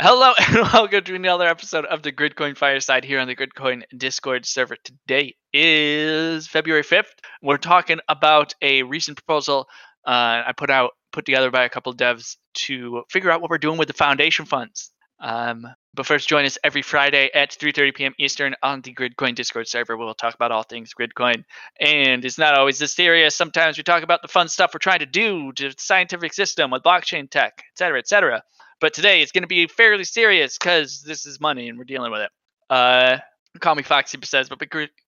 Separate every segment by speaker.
Speaker 1: Hello and welcome to another episode of the Gridcoin Fireside here on the Gridcoin Discord server. Today is February 5th. We're talking about a recent proposal uh, I put out, put together by a couple devs to figure out what we're doing with the foundation funds. Um, but first, join us every Friday at 3:30 p.m. Eastern on the Gridcoin Discord server. We'll talk about all things Gridcoin, and it's not always this serious. Sometimes we talk about the fun stuff we're trying to do to the scientific system with blockchain tech, et cetera, et cetera. But today it's going to be fairly serious because this is money and we're dealing with it. Uh, call me Foxy says, but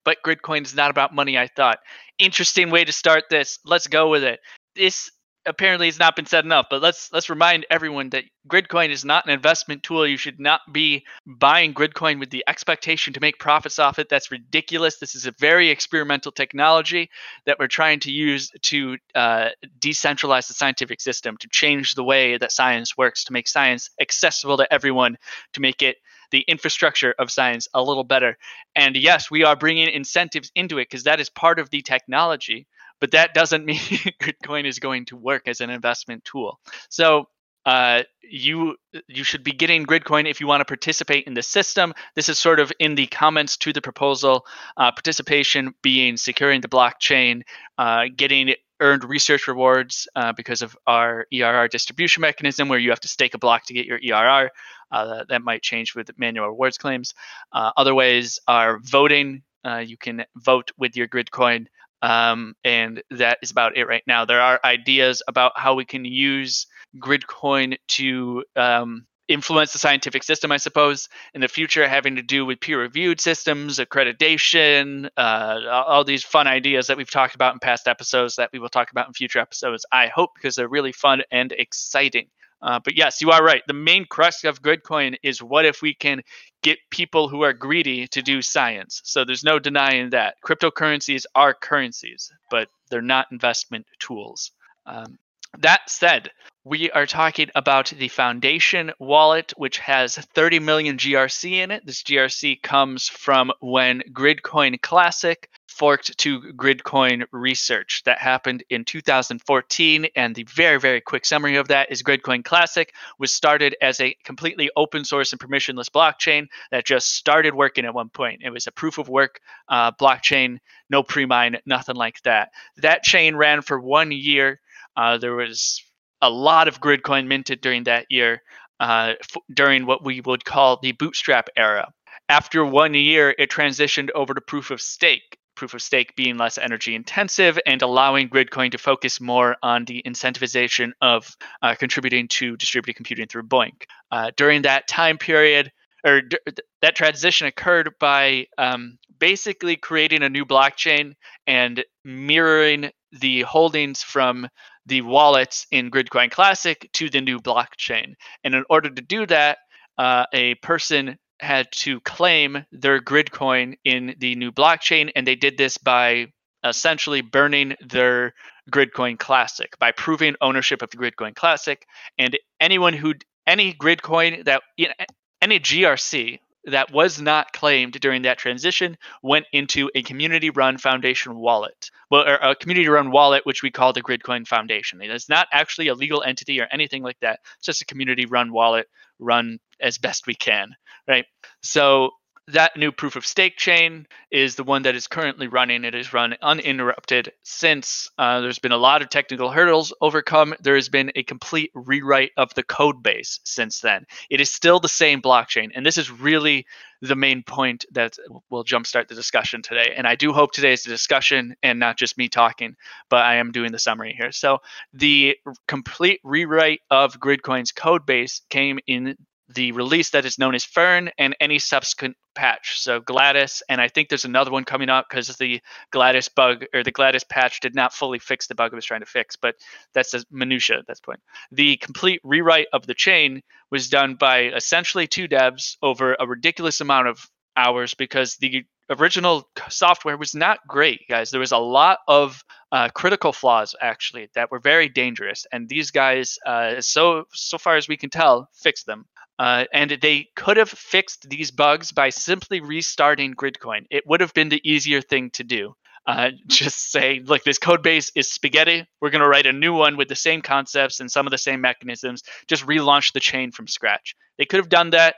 Speaker 1: but Gridcoin is not about money. I thought interesting way to start this. Let's go with it. This apparently it's not been said enough, but let's let's remind everyone that Gridcoin is not an investment tool. You should not be buying Gridcoin with the expectation to make profits off it. That's ridiculous. This is a very experimental technology that we're trying to use to uh, decentralize the scientific system, to change the way that science works, to make science accessible to everyone, to make it the infrastructure of science a little better. And yes, we are bringing incentives into it because that is part of the technology but that doesn't mean Gridcoin is going to work as an investment tool. So uh, you you should be getting Gridcoin if you want to participate in the system. This is sort of in the comments to the proposal. Uh, participation being securing the blockchain, uh, getting earned research rewards uh, because of our ERR distribution mechanism, where you have to stake a block to get your ERR. Uh, that might change with manual rewards claims. Uh, other ways are voting. you can vote with your Gridcoin um, and that is about it right now. There are ideas about how we can use Gridcoin to um, influence the scientific system, I suppose, in the future, having to do with peer reviewed systems, accreditation, uh, all these fun ideas that we've talked about in past episodes that we will talk about in future episodes. I hope because they're really fun and exciting. Uh, but yes, you are right. The main crux of Gridcoin is what if we can get people who are greedy to do science? So there's no denying that. Cryptocurrencies are currencies, but they're not investment tools. Um, that said, we are talking about the Foundation wallet, which has 30 million GRC in it. This GRC comes from when Gridcoin Classic forked to Gridcoin Research. That happened in 2014. And the very, very quick summary of that is Gridcoin Classic was started as a completely open source and permissionless blockchain that just started working at one point. It was a proof of work uh, blockchain, no pre mine, nothing like that. That chain ran for one year. Uh, there was a lot of Gridcoin minted during that year, uh, f- during what we would call the bootstrap era. After one year, it transitioned over to proof of stake. Proof of stake being less energy intensive and allowing Gridcoin to focus more on the incentivization of uh, contributing to distributed computing through BOINC. Uh, during that time period, or d- that transition occurred by um, basically creating a new blockchain and mirroring the holdings from the wallets in Gridcoin Classic to the new blockchain. And in order to do that, uh, a person had to claim their Gridcoin in the new blockchain, and they did this by essentially burning their Gridcoin Classic by proving ownership of the Gridcoin Classic. And anyone who any Gridcoin that any GRC that was not claimed during that transition went into a community run foundation wallet. Well, a community run wallet, which we call the Gridcoin Foundation. It is not actually a legal entity or anything like that. It's just a community run wallet run as best we can, right? So that new proof of stake chain is the one that is currently running. It is run uninterrupted since uh, there's been a lot of technical hurdles overcome. There has been a complete rewrite of the code base since then. It is still the same blockchain. And this is really the main point that will jumpstart the discussion today. And I do hope today is a discussion and not just me talking, but I am doing the summary here. So the complete rewrite of Gridcoin's code base came in the release that is known as Fern and any subsequent patch. So Gladys, and I think there's another one coming up because the Gladys bug or the Gladys patch did not fully fix the bug it was trying to fix, but that's the minutia at this point. The complete rewrite of the chain was done by essentially two devs over a ridiculous amount of hours because the original software was not great, guys. There was a lot of uh, critical flaws actually that were very dangerous, and these guys, uh, so so far as we can tell, fixed them. Uh, and they could have fixed these bugs by simply restarting Gridcoin. It would have been the easier thing to do. uh, just say, look, this code base is spaghetti. We're going to write a new one with the same concepts and some of the same mechanisms. Just relaunch the chain from scratch. They could have done that.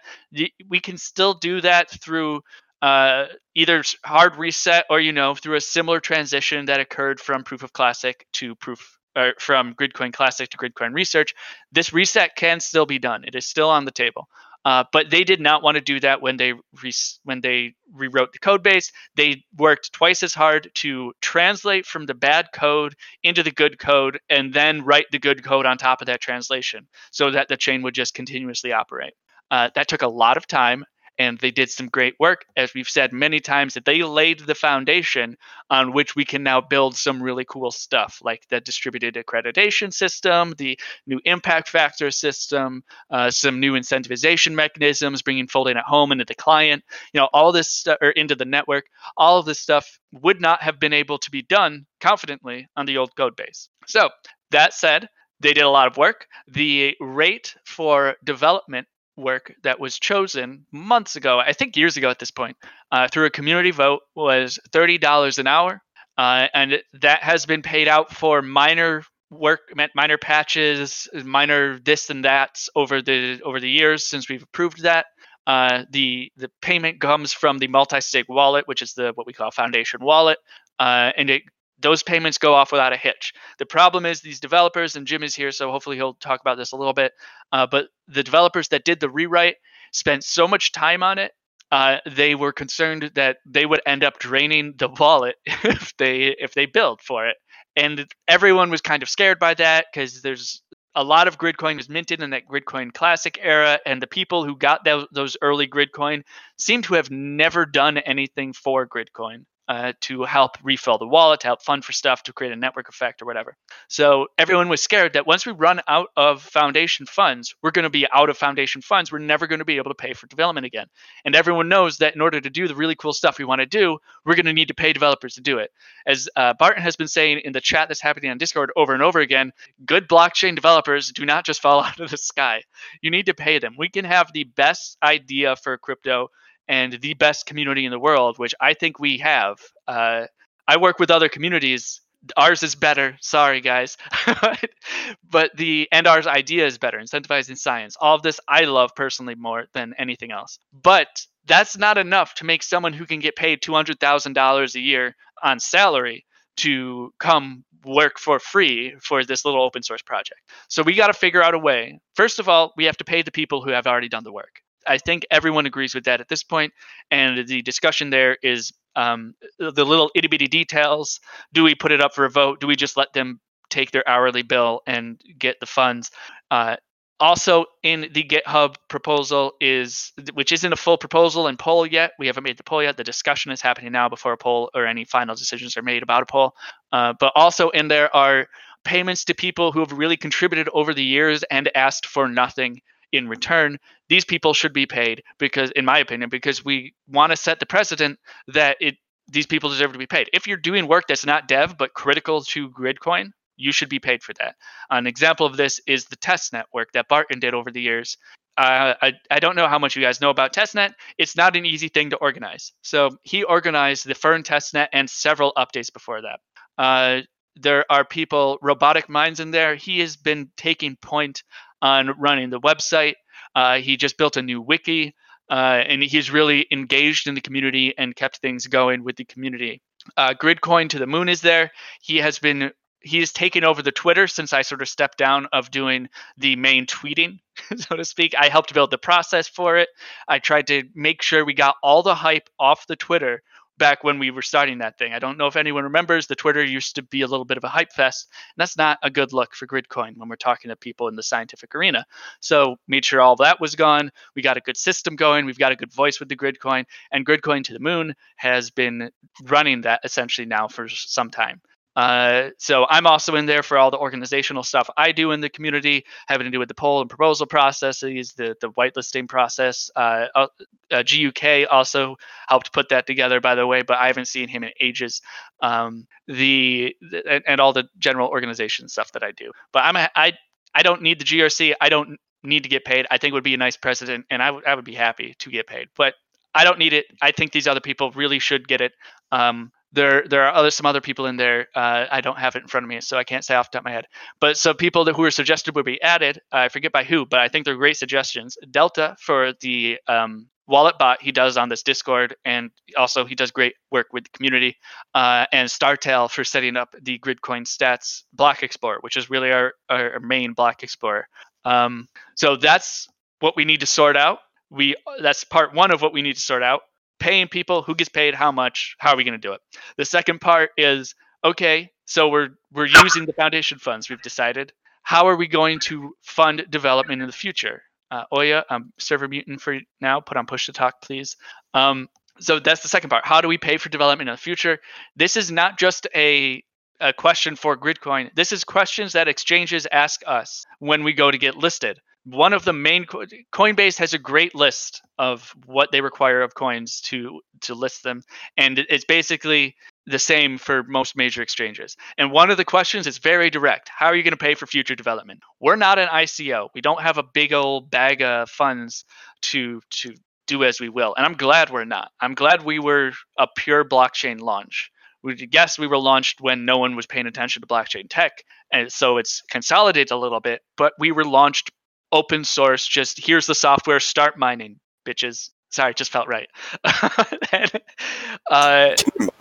Speaker 1: We can still do that through uh, either hard reset or you know through a similar transition that occurred from proof of classic to proof or from gridcoin classic to gridcoin research this reset can still be done it is still on the table uh, but they did not want to do that when they re- when they rewrote the code base. They worked twice as hard to translate from the bad code into the good code, and then write the good code on top of that translation, so that the chain would just continuously operate. Uh, that took a lot of time and they did some great work as we've said many times that they laid the foundation on which we can now build some really cool stuff like the distributed accreditation system the new impact factor system uh, some new incentivization mechanisms bringing folding at home into the client you know all this stuff or into the network all of this stuff would not have been able to be done confidently on the old code base so that said they did a lot of work. The rate for development work that was chosen months ago, I think years ago at this point, uh, through a community vote was $30 an hour. Uh, and that has been paid out for minor work, minor patches, minor this and that over the over the years since we've approved that. Uh, the the payment comes from the multi-sig wallet, which is the what we call foundation wallet, uh, and it those payments go off without a hitch. The problem is these developers, and Jim is here, so hopefully he'll talk about this a little bit. Uh, but the developers that did the rewrite spent so much time on it. Uh, they were concerned that they would end up draining the wallet if they if they build for it, and everyone was kind of scared by that because there's a lot of Gridcoin was minted in that Gridcoin Classic era, and the people who got those, those early Gridcoin seem to have never done anything for Gridcoin uh, to help refill the wallet, to help fund for stuff, to create a network effect or whatever. So everyone was scared that once we run out of foundation funds, we're going to be out of foundation funds. We're never going to be able to pay for development again. And everyone knows that in order to do the really cool stuff we want to do, we're going to need to pay developers to do it. As uh, Barton has been saying in the chat that's happening on Discord over and over again, good blockchain developers do not just fall out of the sky. You need to pay them. We can have the best idea for crypto and the best community in the world, which I think we have. Uh, I work with other communities. Ours is better. Sorry, guys, but the and ours idea is better. Incentivizing science. All of this I love personally more than anything else. But that's not enough to make someone who can get paid two hundred thousand dollars a year on salary to come work for free for this little open source project. So we got to figure out a way. First of all, we have to pay the people who have already done the work. I think everyone agrees with that at this point, and the discussion there is um, the little itty bitty details. Do we put it up for a vote? Do we just let them take their hourly bill and get the funds? Uh, also, in the GitHub proposal is which isn't a full proposal and poll yet. We haven't made the poll yet. The discussion is happening now before a poll or any final decisions are made about a poll. Uh, but also in there are payments to people who have really contributed over the years and asked for nothing in return these people should be paid because in my opinion because we want to set the precedent that it these people deserve to be paid. If you're doing work that's not dev but critical to gridcoin you should be paid for that. An example of this is the test network that barton did over the years. Uh, I, I don't know how much you guys know about testnet. It's not an easy thing to organize. So he organized the fern testnet and several updates before that. Uh, there are people robotic minds in there. He has been taking point on running the website. Uh, he just built a new wiki, uh, and he's really engaged in the community and kept things going with the community. Uh, Gridcoin to the moon is there. He has been he has taken over the Twitter since I sort of stepped down of doing the main tweeting, so to speak. I helped build the process for it. I tried to make sure we got all the hype off the Twitter back when we were starting that thing. I don't know if anyone remembers the Twitter used to be a little bit of a hype fest. And that's not a good look for Gridcoin when we're talking to people in the scientific arena. So made sure all that was gone. We got a good system going. We've got a good voice with the Gridcoin, and Gridcoin to the Moon has been running that essentially now for some time. Uh, so I'm also in there for all the organizational stuff I do in the community, having to do with the poll and proposal processes, the the whitelisting process. Uh, uh, uh GUK also helped put that together, by the way, but I haven't seen him in ages. Um, the, the and, all the general organization stuff that I do. But I'm a, I I don't need the GRC. I don't need to get paid. I think it would be a nice president, and I would I would be happy to get paid. But I don't need it. I think these other people really should get it. Um, there there are other some other people in there. Uh, I don't have it in front of me, so I can't say off the top of my head. But so people that who are suggested would be added. I forget by who, but I think they're great suggestions. Delta for the um, wallet bot he does on this Discord, and also he does great work with the community. Uh, and Startail for setting up the Gridcoin Stats Block Explorer, which is really our, our main Block Explorer. Um, so that's what we need to sort out. We that's part one of what we need to sort out paying people who gets paid how much how are we going to do it? The second part is okay so we're we're using the foundation funds we've decided. How are we going to fund development in the future? Uh, oya um, server mutant for now put on push to talk please. Um, so that's the second part. How do we pay for development in the future? This is not just a a question for gridcoin. This is questions that exchanges ask us when we go to get listed. One of the main coinbase has a great list of what they require of coins to to list them and it's basically the same for most major exchanges. And one of the questions is very direct. How are you going to pay for future development? We're not an ico we don't have a big old bag of funds to to do as we will and i'm glad we're not. I'm glad we were a pure blockchain launch we guess we were launched when no one was paying attention to blockchain tech and so it's consolidated a little bit but we were launched open source. Just here's the software. Start mining, bitches. Sorry, just felt right. and,
Speaker 2: uh,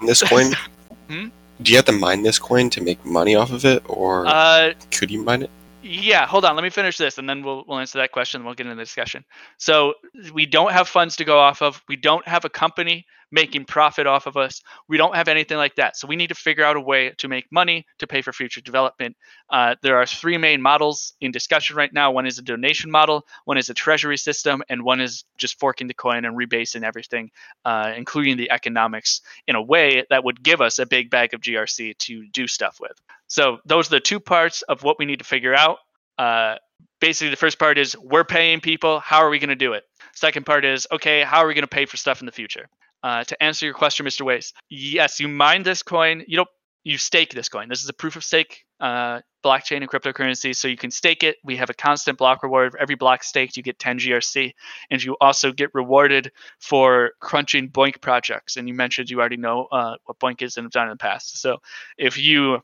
Speaker 2: this coin. hmm? Do you have to mine this coin to make money off of it, or uh, could you mine it?
Speaker 1: Yeah, hold on. Let me finish this, and then we'll we'll answer that question. We'll get into the discussion. So we don't have funds to go off of. We don't have a company making profit off of us. We don't have anything like that. So we need to figure out a way to make money to pay for future development. Uh, there are three main models in discussion right now. One is a donation model, one is a treasury system, and one is just forking the coin and rebasing everything, uh, including the economics, in a way that would give us a big bag of GRC to do stuff with. So those are the two parts of what we need to figure out. Uh, basically, the first part is we're paying people. How are we going to do it? Second part is okay, how are we going to pay for stuff in the future? Uh, to answer your question, Mr. Waste, yes, you mine this coin. You don't you stake this coin. This is a proof of stake uh, blockchain and cryptocurrency. So you can stake it. We have a constant block reward. Every block staked, you get 10 GRC, and you also get rewarded for crunching BOINC projects. And you mentioned you already know uh, what BOINC is and have done in the past. So if you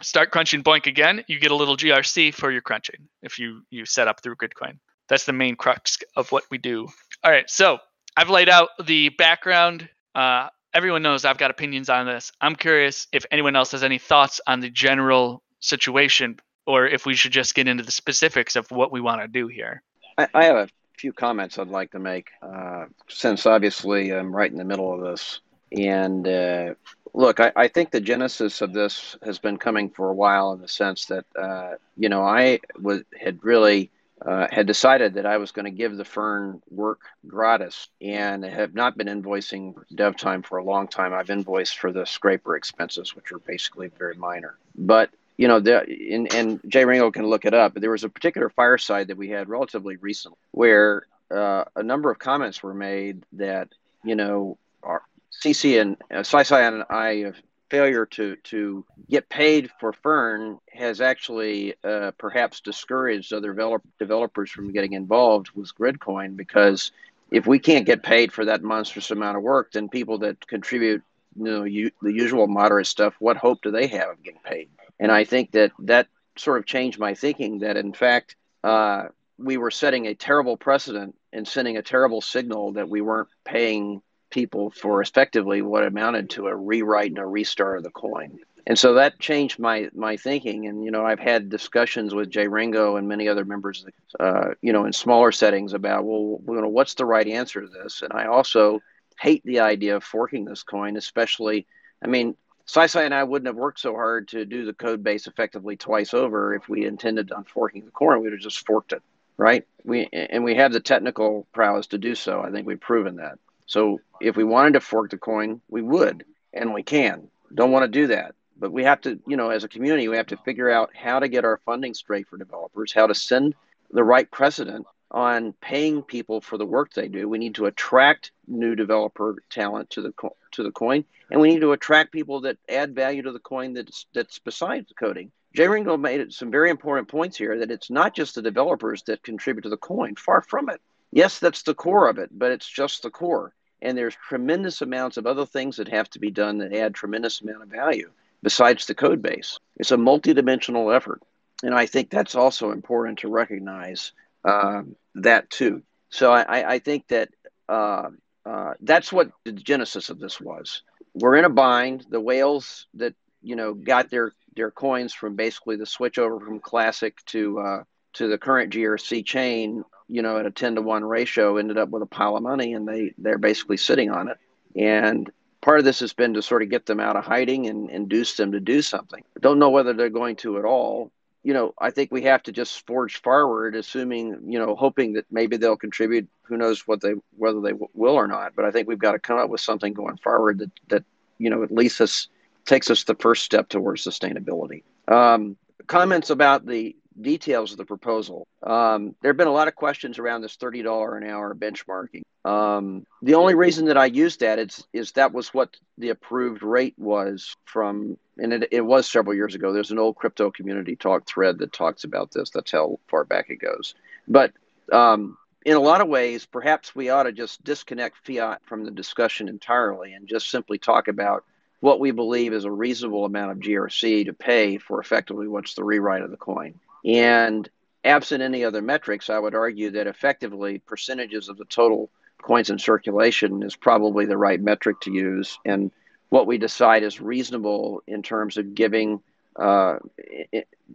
Speaker 1: start crunching BOINC again, you get a little GRC for your crunching if you you set up through Gridcoin. That's the main crux of what we do. All right, so I've laid out the background. Uh, everyone knows I've got opinions on this. I'm curious if anyone else has any thoughts on the general situation, or if we should just get into the specifics of what we want to do here.
Speaker 3: I, I have a few comments I'd like to make, uh, since obviously I'm right in the middle of this. And uh, look, I, I, think the genesis of this has been coming for a while in the sense that, uh, you know, I was had really uh, had decided that I was going to give the Fern work gratis and have not been invoicing dev time for a long time. I've invoiced for the scraper expenses, which are basically very minor. But you know, the, in, and Jay Ringo can look it up. But there was a particular fireside that we had relatively recently where uh, a number of comments were made that you know, our, CC and uh, Cy and I have failure to to get paid for Fern has actually uh, perhaps discouraged other develop, developers from getting involved with Gridcoin because if we can't get paid for that monstrous amount of work, then people that contribute, you know, the usual moderate stuff, what hope do they have of getting paid? And I think that that sort of changed my thinking that in fact uh, we were setting a terrible precedent and sending a terrible signal that we weren't paying people for effectively what amounted to a rewrite and a restart of the coin. And so that changed my my thinking. And you know, I've had discussions with Jay Ringo and many other members, uh, you know, in smaller settings about well, you know, what's the right answer to this? And I also hate the idea of forking this coin, especially. I mean, Cy and I wouldn't have worked so hard to do the code base effectively twice over if we intended on forking the coin. We would have just forked it, right? We and we have the technical prowess to do so. I think we've proven that. So if we wanted to fork the coin, we would, and we can. Don't want to do that. But we have to, you know, as a community, we have to figure out how to get our funding straight for developers, how to send the right precedent on paying people for the work they do. We need to attract new developer talent to the co- to the coin, and we need to attract people that add value to the coin that's that's besides coding. Jay Ringo made some very important points here that it's not just the developers that contribute to the coin. Far from it yes, that's the core of it, but it's just the core. and there's tremendous amounts of other things that have to be done that add tremendous amount of value besides the code base. It's a multidimensional effort, and I think that's also important to recognize uh, that too. So I, I think that uh, uh, that's what the genesis of this was. We're in a bind. The whales that you know got their their coins from basically the switch over from classic to uh, to the current GRC chain, you know, at a ten to one ratio, ended up with a pile of money, and they they're basically sitting on it. And part of this has been to sort of get them out of hiding and induce them to do something. Don't know whether they're going to at all. You know, I think we have to just forge forward, assuming, you know, hoping that maybe they'll contribute. Who knows what they whether they will or not. But I think we've got to come up with something going forward that that you know at least us takes us the first step towards sustainability. Um, comments about the details of the proposal. Um, there have been a lot of questions around this $30 an hour benchmarking. Um, the only reason that I used that is, is that was what the approved rate was from, and it, it was several years ago. There's an old crypto community talk thread that talks about this. That's how far back it goes. But um, in a lot of ways, perhaps we ought to just disconnect fiat from the discussion entirely and just simply talk about what we believe is a reasonable amount of GRC to pay for effectively what's the rewrite of the coin. And absent any other metrics, I would argue that effectively percentages of the total coins in circulation is probably the right metric to use. And what we decide is reasonable in terms of giving uh,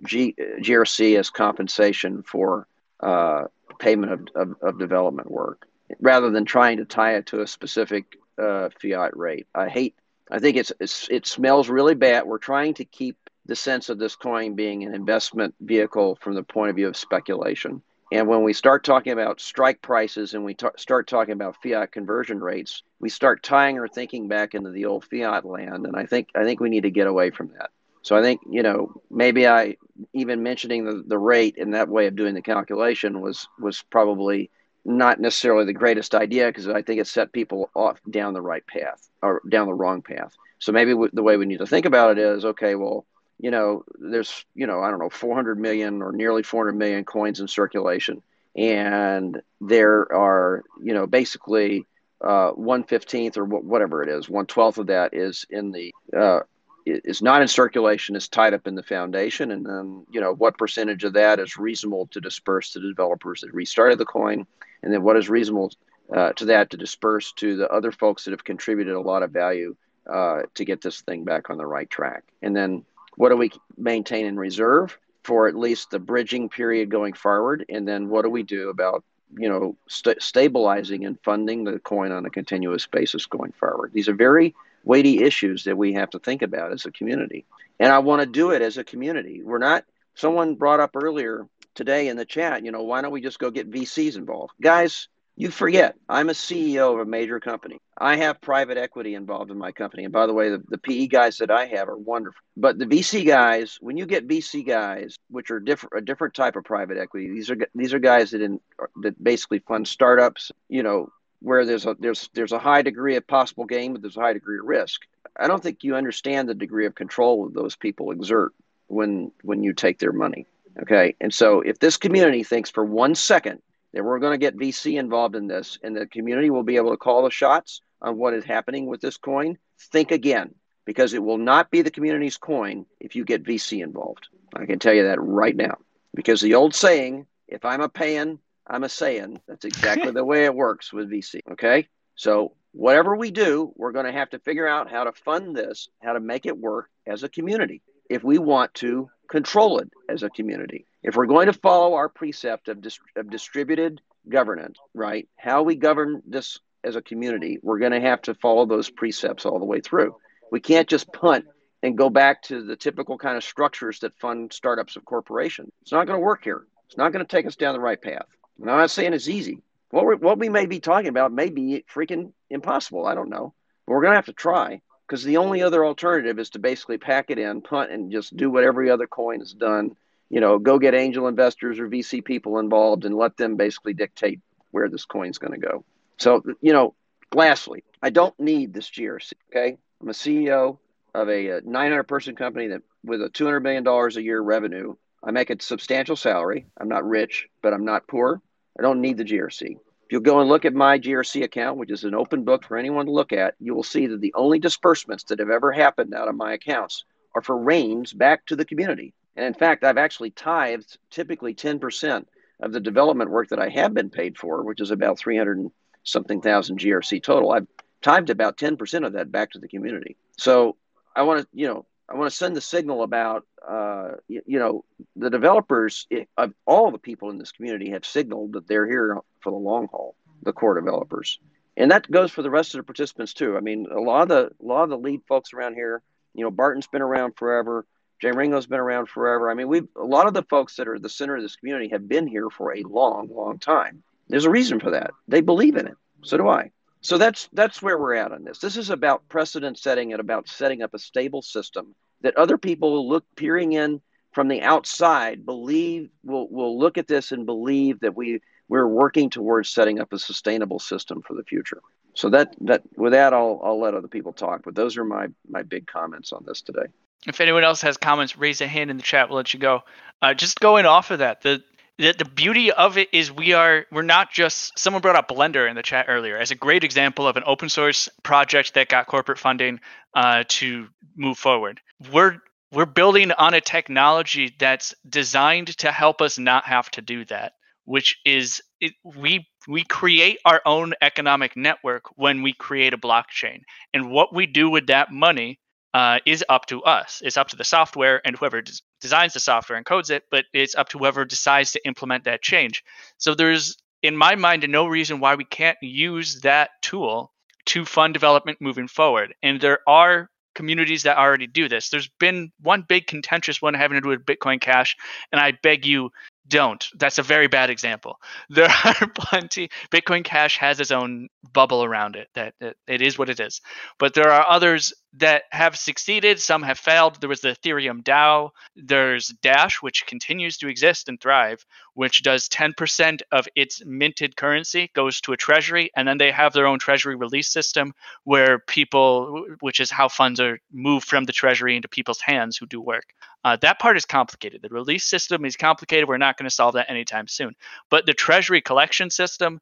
Speaker 3: G- GRC as compensation for uh, payment of, of, of, development work rather than trying to tie it to a specific uh, fiat rate. I hate I think it's, it's it smells really bad. We're trying to keep the sense of this coin being an investment vehicle from the point of view of speculation. And when we start talking about strike prices and we start talking about fiat conversion rates, we start tying our thinking back into the old fiat land. And I think I think we need to get away from that. So I think you know maybe I even mentioning the, the rate in that way of doing the calculation was was probably not necessarily the greatest idea because I think it set people off down the right path or down the wrong path. So maybe w- the way we need to think about it is okay, well, you know, there's, you know, I don't know, 400 million or nearly 400 million coins in circulation. And there are, you know, basically uh, 115th or whatever it is, 112th of that is in the, uh, is not in circulation, is tied up in the foundation. And then, you know, what percentage of that is reasonable to disperse to the developers that restarted the coin? and then what is reasonable uh, to that to disperse to the other folks that have contributed a lot of value uh, to get this thing back on the right track. And then what do we maintain in reserve for at least the bridging period going forward? And then what do we do about you know st- stabilizing and funding the coin on a continuous basis going forward? These are very weighty issues that we have to think about as a community. And I want to do it as a community. We're not. Someone brought up earlier today in the chat, you know, why don't we just go get VCs involved? Guys, you forget, I'm a CEO of a major company. I have private equity involved in my company. And by the way, the, the PE guys that I have are wonderful. But the VC guys, when you get VC guys, which are different, a different type of private equity, these are these are guys that in that basically fund startups. You know, where there's a there's there's a high degree of possible gain, but there's a high degree of risk. I don't think you understand the degree of control those people exert when when you take their money. Okay. And so if this community thinks for one second that we're going to get VC involved in this and the community will be able to call the shots on what is happening with this coin, think again because it will not be the community's coin if you get VC involved. I can tell you that right now. Because the old saying, if I'm a paying, I'm a saying, that's exactly the way it works with VC. Okay. So whatever we do, we're going to have to figure out how to fund this, how to make it work as a community if we want to control it as a community. If we're going to follow our precept of, dis- of distributed governance, right, how we govern this as a community, we're going to have to follow those precepts all the way through. We can't just punt and go back to the typical kind of structures that fund startups of corporations. It's not going to work here. It's not going to take us down the right path. I'm not saying it's easy. What, what we may be talking about may be freaking impossible. I don't know. But we're going to have to try because the only other alternative is to basically pack it in, punt, and just do what every other coin has done. You know, go get angel investors or VC people involved and let them basically dictate where this coin's going to go. So, you know, lastly, I don't need this GRC. Okay, I'm a CEO of a uh, 900 person company that with a 200 million dollars a year revenue. I make a substantial salary. I'm not rich, but I'm not poor. I don't need the GRC. If you'll go and look at my GRC account, which is an open book for anyone to look at, you will see that the only disbursements that have ever happened out of my accounts are for RAINs back to the community. And in fact, I've actually tithed typically 10% of the development work that I have been paid for, which is about 300 and something thousand GRC total. I've tithed about 10% of that back to the community. So I want to, you know, I want to send the signal about, uh, you, you, know, the developers of all the people in this community have signaled that they're here for the long haul. The core developers, and that goes for the rest of the participants too. I mean, a lot of the a lot of the lead folks around here, you know, Barton's been around forever. Jay Ringo's been around forever. I mean, we've a lot of the folks that are the center of this community have been here for a long, long time. There's a reason for that. They believe in it. So do I. So that's that's where we're at on this. This is about precedent setting and about setting up a stable system that other people will look peering in from the outside believe will will look at this and believe that we we're working towards setting up a sustainable system for the future. So that that with that I'll I'll let other people talk, but those are my my big comments on this today.
Speaker 1: If anyone else has comments, raise a hand in the chat. We'll let you go. Uh, just going off of that, the the, the beauty of it is we are we're not just someone brought up blender in the chat earlier as a great example of an open source project that got corporate funding uh, to move forward. We're we're building on a technology that's designed to help us not have to do that which is it, we we create our own economic network when we create a blockchain. And what we do with that money uh, is up to us. It's up to the software and whoever designs the software and codes it, but it's up to whoever decides to implement that change. So there's, in my mind, no reason why we can't use that tool to fund development moving forward. And there are communities that already do this. There's been one big contentious one having to do with Bitcoin Cash, and I beg you don't. That's a very bad example. There are plenty. Bitcoin Cash has its own bubble around it. That, it is what it is. But there are others that have succeeded. Some have failed. There was the Ethereum DAO. There's Dash, which continues to exist and thrive, which does 10% of its minted currency goes to a treasury, and then they have their own treasury release system where people, which is how funds are moved from the treasury into people's hands who do work. Uh, that part is complicated. The release system is complicated. We're not going to solve that anytime soon. But the treasury collection system,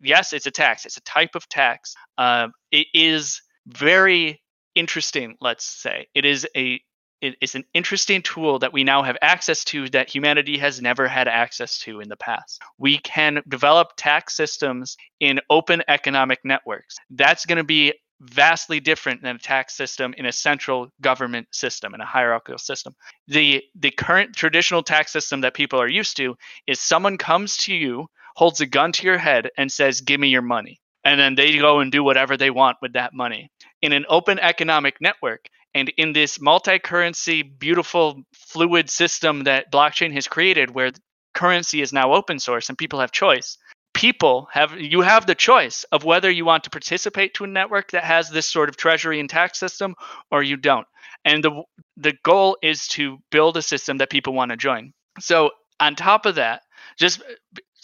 Speaker 1: yes, it's a tax. It's a type of tax. Uh, it is very interesting. Let's say it is a it is an interesting tool that we now have access to that humanity has never had access to in the past. We can develop tax systems in open economic networks. That's going to be vastly different than a tax system in a central government system in a hierarchical system the the current traditional tax system that people are used to is someone comes to you holds a gun to your head and says give me your money and then they go and do whatever they want with that money in an open economic network. And in this multi-currency beautiful fluid system that blockchain has created where currency is now open source and people have choice people have you have the choice of whether you want to participate to a network that has this sort of treasury and tax system or you don't. And the the goal is to build a system that people want to join. So on top of that just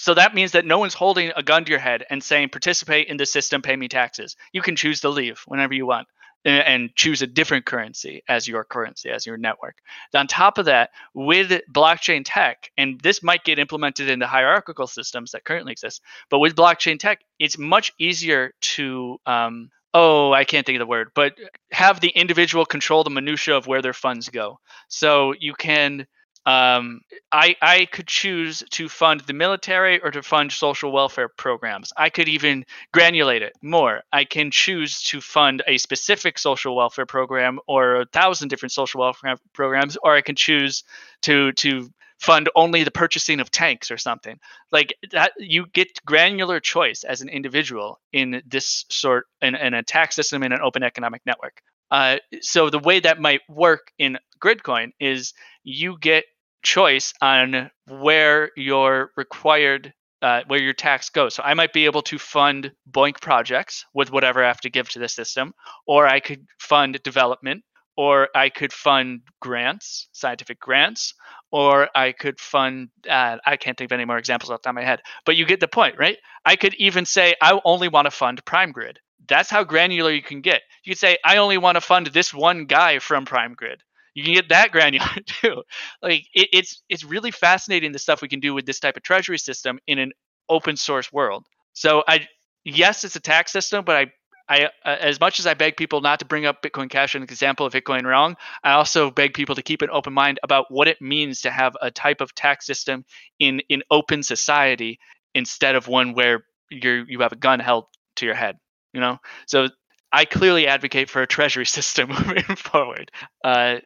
Speaker 1: so that means that no one's holding a gun to your head and saying participate in the system pay me taxes you can choose to leave whenever you want and choose a different currency as your currency, as your network. On top of that, with blockchain tech, and this might get implemented into hierarchical systems that currently exist, but with blockchain tech, it's much easier to um, oh i can't think of the word but have the individual control the minutia of where their funds go so you can um, I, I could choose to fund the military or to fund social welfare programs. I could even granulate it more. I can choose to fund a specific social welfare program or a thousand different social welfare programs, or I can choose to to fund only the purchasing of tanks or something like that. You get granular choice as an individual in this sort in, in a tax system in an open economic network. Uh, so the way that might work in Gridcoin is you get choice on where your required uh, where your tax goes. So I might be able to fund BOINC projects with whatever I have to give to the system, or I could fund development, or I could fund grants, scientific grants, or I could fund. Uh, I can't think of any more examples off the top of my head, but you get the point, right? I could even say I only want to fund Prime Grid. That's how granular you can get. You could say I only want to fund this one guy from Prime Grid you can get that granular too. Like it, it's it's really fascinating the stuff we can do with this type of treasury system in an open source world. So I yes, it's a tax system, but I I, uh, as much as I beg people not to bring up Bitcoin Cash as an example of Bitcoin wrong, I also beg people to keep an open mind about what it means to have a type of tax system in in open society instead of one where you you have a gun held to your head. You know, so I clearly advocate for a treasury system moving forward. Uh,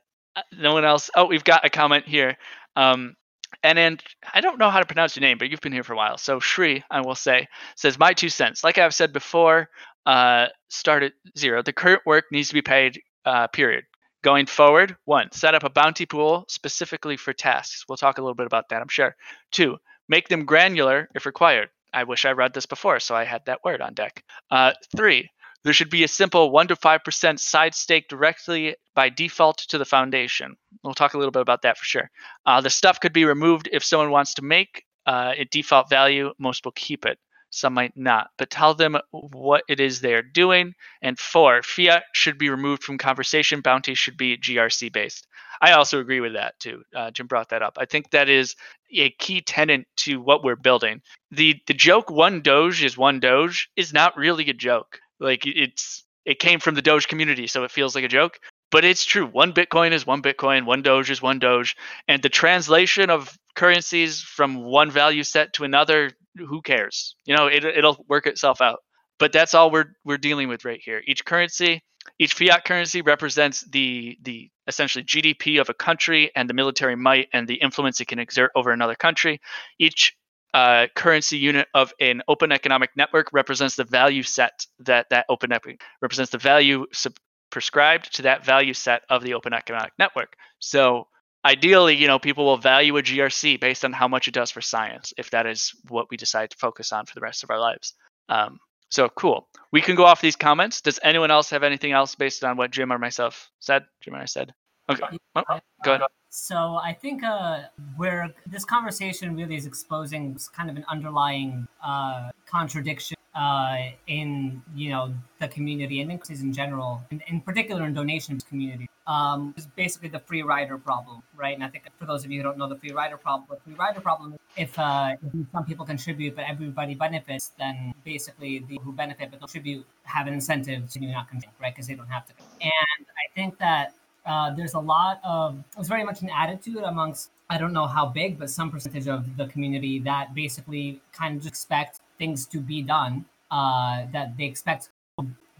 Speaker 1: no one else. Oh, we've got a comment here. Um, and then I don't know how to pronounce your name, but you've been here for a while. So Shri, I will say, says my two cents. Like I've said before, uh, start at zero. The current work needs to be paid. Uh, period. Going forward, one, set up a bounty pool specifically for tasks. We'll talk a little bit about that, I'm sure. Two, make them granular if required. I wish I read this before, so I had that word on deck. Uh, three, there should be a simple 1 to 5% side stake directly by default to the foundation. We'll talk a little bit about that for sure. Uh, the stuff could be removed if someone wants to make uh, a default value. Most will keep it. Some might not, but tell them what it is they're doing. And four, fiat should be removed from conversation. Bounty should be GRC based. I also agree with that too. Uh, Jim brought that up. I think that is a key tenet to what we're building. The the joke one Doge is one Doge is not really a joke. Like it's it came from the Doge community, so it feels like a joke. But it's true. One Bitcoin is one Bitcoin, one Doge is one Doge. And the translation of currencies from one value set to another, who cares? You know, it, it'll work itself out. But that's all we're we're dealing with right here. Each currency, each fiat currency represents the the essentially GDP of a country and the military might and the influence it can exert over another country. Each uh, currency unit of an open economic network represents the value set that that open network represents the value sub- prescribed to that value set of the open economic network. So ideally, you know, people will value a GRC based on how much it does for science, if that is what we decide to focus on for the rest of our lives. Um, so cool. We can go off these comments. Does anyone else have anything else based on what Jim or myself said? Jim and I said. Okay. Oh, go ahead.
Speaker 4: So I think uh, where this conversation really is exposing kind of an underlying uh, contradiction uh, in you know the community and increases in general, in, in particular in donations community, um, is basically the free rider problem, right? And I think for those of you who don't know the free rider problem, the free rider problem, if, uh, if some people contribute but everybody benefits, then basically the who benefit but contribute have an incentive to not contribute, right? Because they don't have to. And I think that uh, there's a lot of it's very much an attitude amongst I don't know how big, but some percentage of the community that basically kind of expect things to be done. Uh, that they expect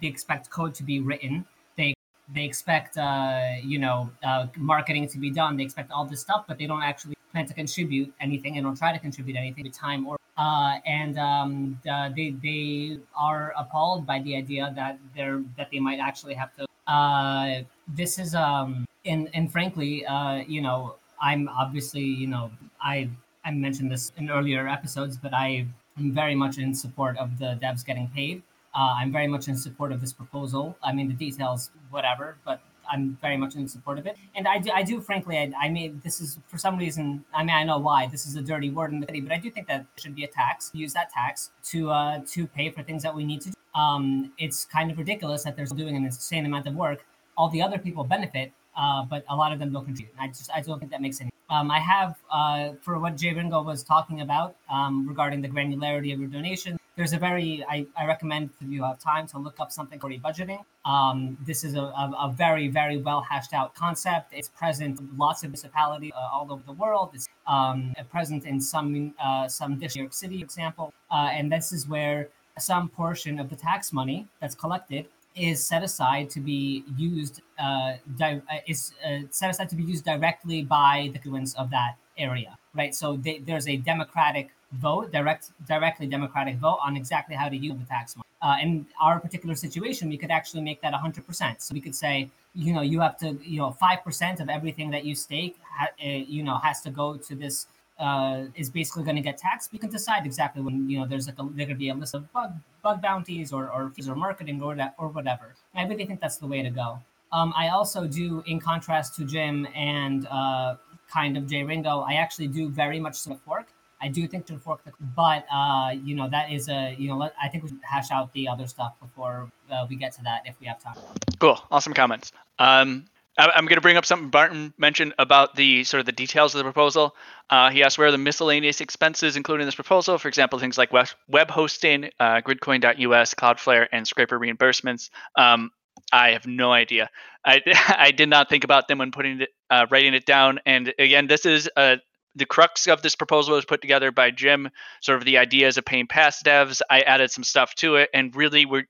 Speaker 4: they expect code to be written. They they expect uh, you know uh, marketing to be done. They expect all this stuff, but they don't actually plan to contribute anything and don't try to contribute anything with time or uh, and um, uh, they they are appalled by the idea that they're that they might actually have to uh, this is um and and frankly uh you know i'm obviously you know i i mentioned this in earlier episodes but i am very much in support of the devs getting paid. Uh, i'm very much in support of this proposal. I mean the details whatever but i'm very much in support of it. And i do, I do frankly I, I mean this is for some reason i mean i know why this is a dirty word in the city but i do think that should be a tax use that tax to uh to pay for things that we need to do. Um, it's kind of ridiculous that they're doing an insane amount of work all the other people benefit, uh, but a lot of them don't contribute. I just I don't think that makes any. Um, I have uh, for what Jay Ringo was talking about um, regarding the granularity of your donation. There's a very I, I recommend if you have time to look up something called budgeting. Um, this is a, a, a, very very well hashed out concept. It's present in lots of municipalities uh, all over the world. It's um, present in some uh, some New York City, for example, uh, and this is where some portion of the tax money that's collected is set aside to be used uh, di- uh, is uh, set aside to be used directly by the constituents of that area, right? So they, there's a democratic vote, direct, directly democratic vote on exactly how to use the tax money. Uh, in our particular situation, we could actually make that 100%. So we could say, you know, you have to, you know, 5% of everything that you stake, ha- uh, you know, has to go to this uh, is basically going to get taxed. You can decide exactly when you know there's like a, there could be a list of bug bug bounties or or fees or marketing or that or whatever. I really think that's the way to go. Um, I also do, in contrast to Jim and uh, kind of Jay Ringo, I actually do very much support fork. I do think to fork, the, but uh, you know that is a you know let, I think we should hash out the other stuff before uh, we get to that if we have time.
Speaker 1: Cool, awesome comments. Um, I'm going to bring up something Barton mentioned about the sort of the details of the proposal. Uh, he asked where are the miscellaneous expenses included in this proposal. For example, things like web, hosting, uh, Gridcoin.us, Cloudflare, and scraper reimbursements. Um, I have no idea. I, I did not think about them when putting it, uh, writing it down. And again, this is a the crux of this proposal was put together by Jim. Sort of the ideas of paying past devs. I added some stuff to it, and really, we're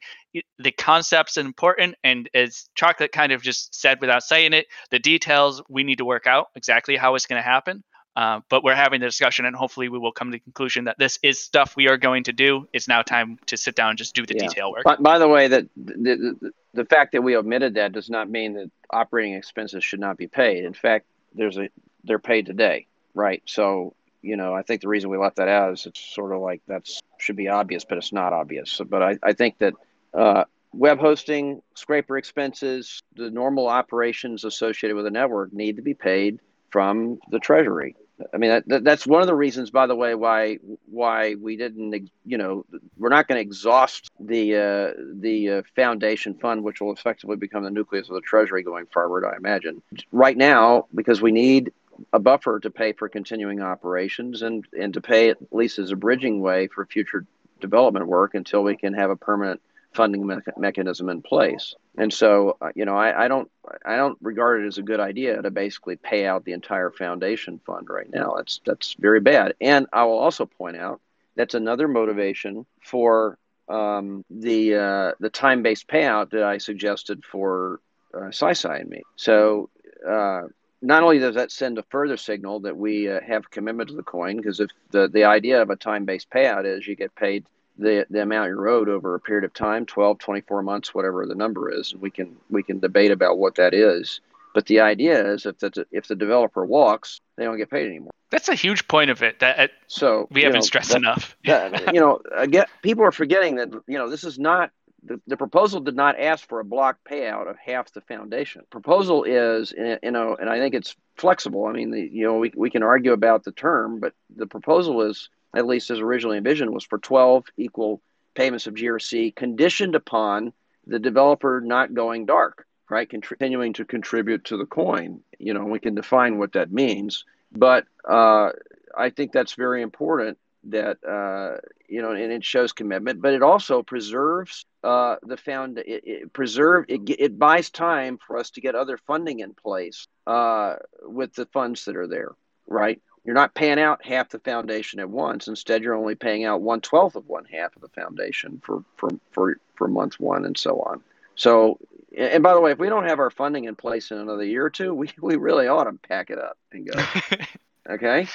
Speaker 1: the concepts important. And as Chocolate kind of just said without saying it, the details we need to work out exactly how it's going to happen. Uh, but we're having the discussion, and hopefully, we will come to the conclusion that this is stuff we are going to do. It's now time to sit down and just do the yeah. detail work.
Speaker 3: By, by, the way, that the, the, the fact that we omitted that does not mean that operating expenses should not be paid. In fact, there's a they're paid today right? So, you know, I think the reason we left that out is it's sort of like that's should be obvious, but it's not obvious. So, but I, I think that uh, web hosting, scraper expenses, the normal operations associated with a network need to be paid from the treasury. I mean, that, that's one of the reasons, by the way, why why we didn't, you know, we're not going to exhaust the uh, the uh, foundation fund, which will effectively become the nucleus of the treasury going forward. I imagine right now because we need a buffer to pay for continuing operations and, and to pay at least as a bridging way for future development work until we can have a permanent funding me- mechanism in place. And so, uh, you know, I, I, don't I don't regard it as a good idea to basically pay out the entire foundation fund right now. That's that's very bad. And I will also point out that's another motivation for um, the uh, the time based payout that I suggested for uh, SciSci and me. So uh, not only does that send a further signal that we uh, have commitment to the coin, because if the, the idea of a time based payout is you get paid the, the amount you're owed over a period of time 12 24 months whatever the number is we can we can debate about what that is but the idea is if the if the developer walks they don't get paid anymore
Speaker 1: that's a huge point of it that so we haven't know, stressed that, enough
Speaker 3: that, you know again people are forgetting that you know this is not the, the proposal did not ask for a block payout of half the foundation. Proposal is, you know, and I think it's flexible. I mean, the, you know, we, we can argue about the term, but the proposal is, at least as originally envisioned, was for 12 equal payments of GRC conditioned upon the developer not going dark, right? Continuing to contribute to the coin. You know, we can define what that means, but uh, I think that's very important that uh, you know, and it shows commitment, but it also preserves uh, the found. It, it preserve it, it buys time for us to get other funding in place uh, with the funds that are there. Right, you're not paying out half the foundation at once. Instead, you're only paying out one twelfth of one half of the foundation for for for for month one and so on. So, and by the way, if we don't have our funding in place in another year or two, we, we really ought to pack it up and go. Okay,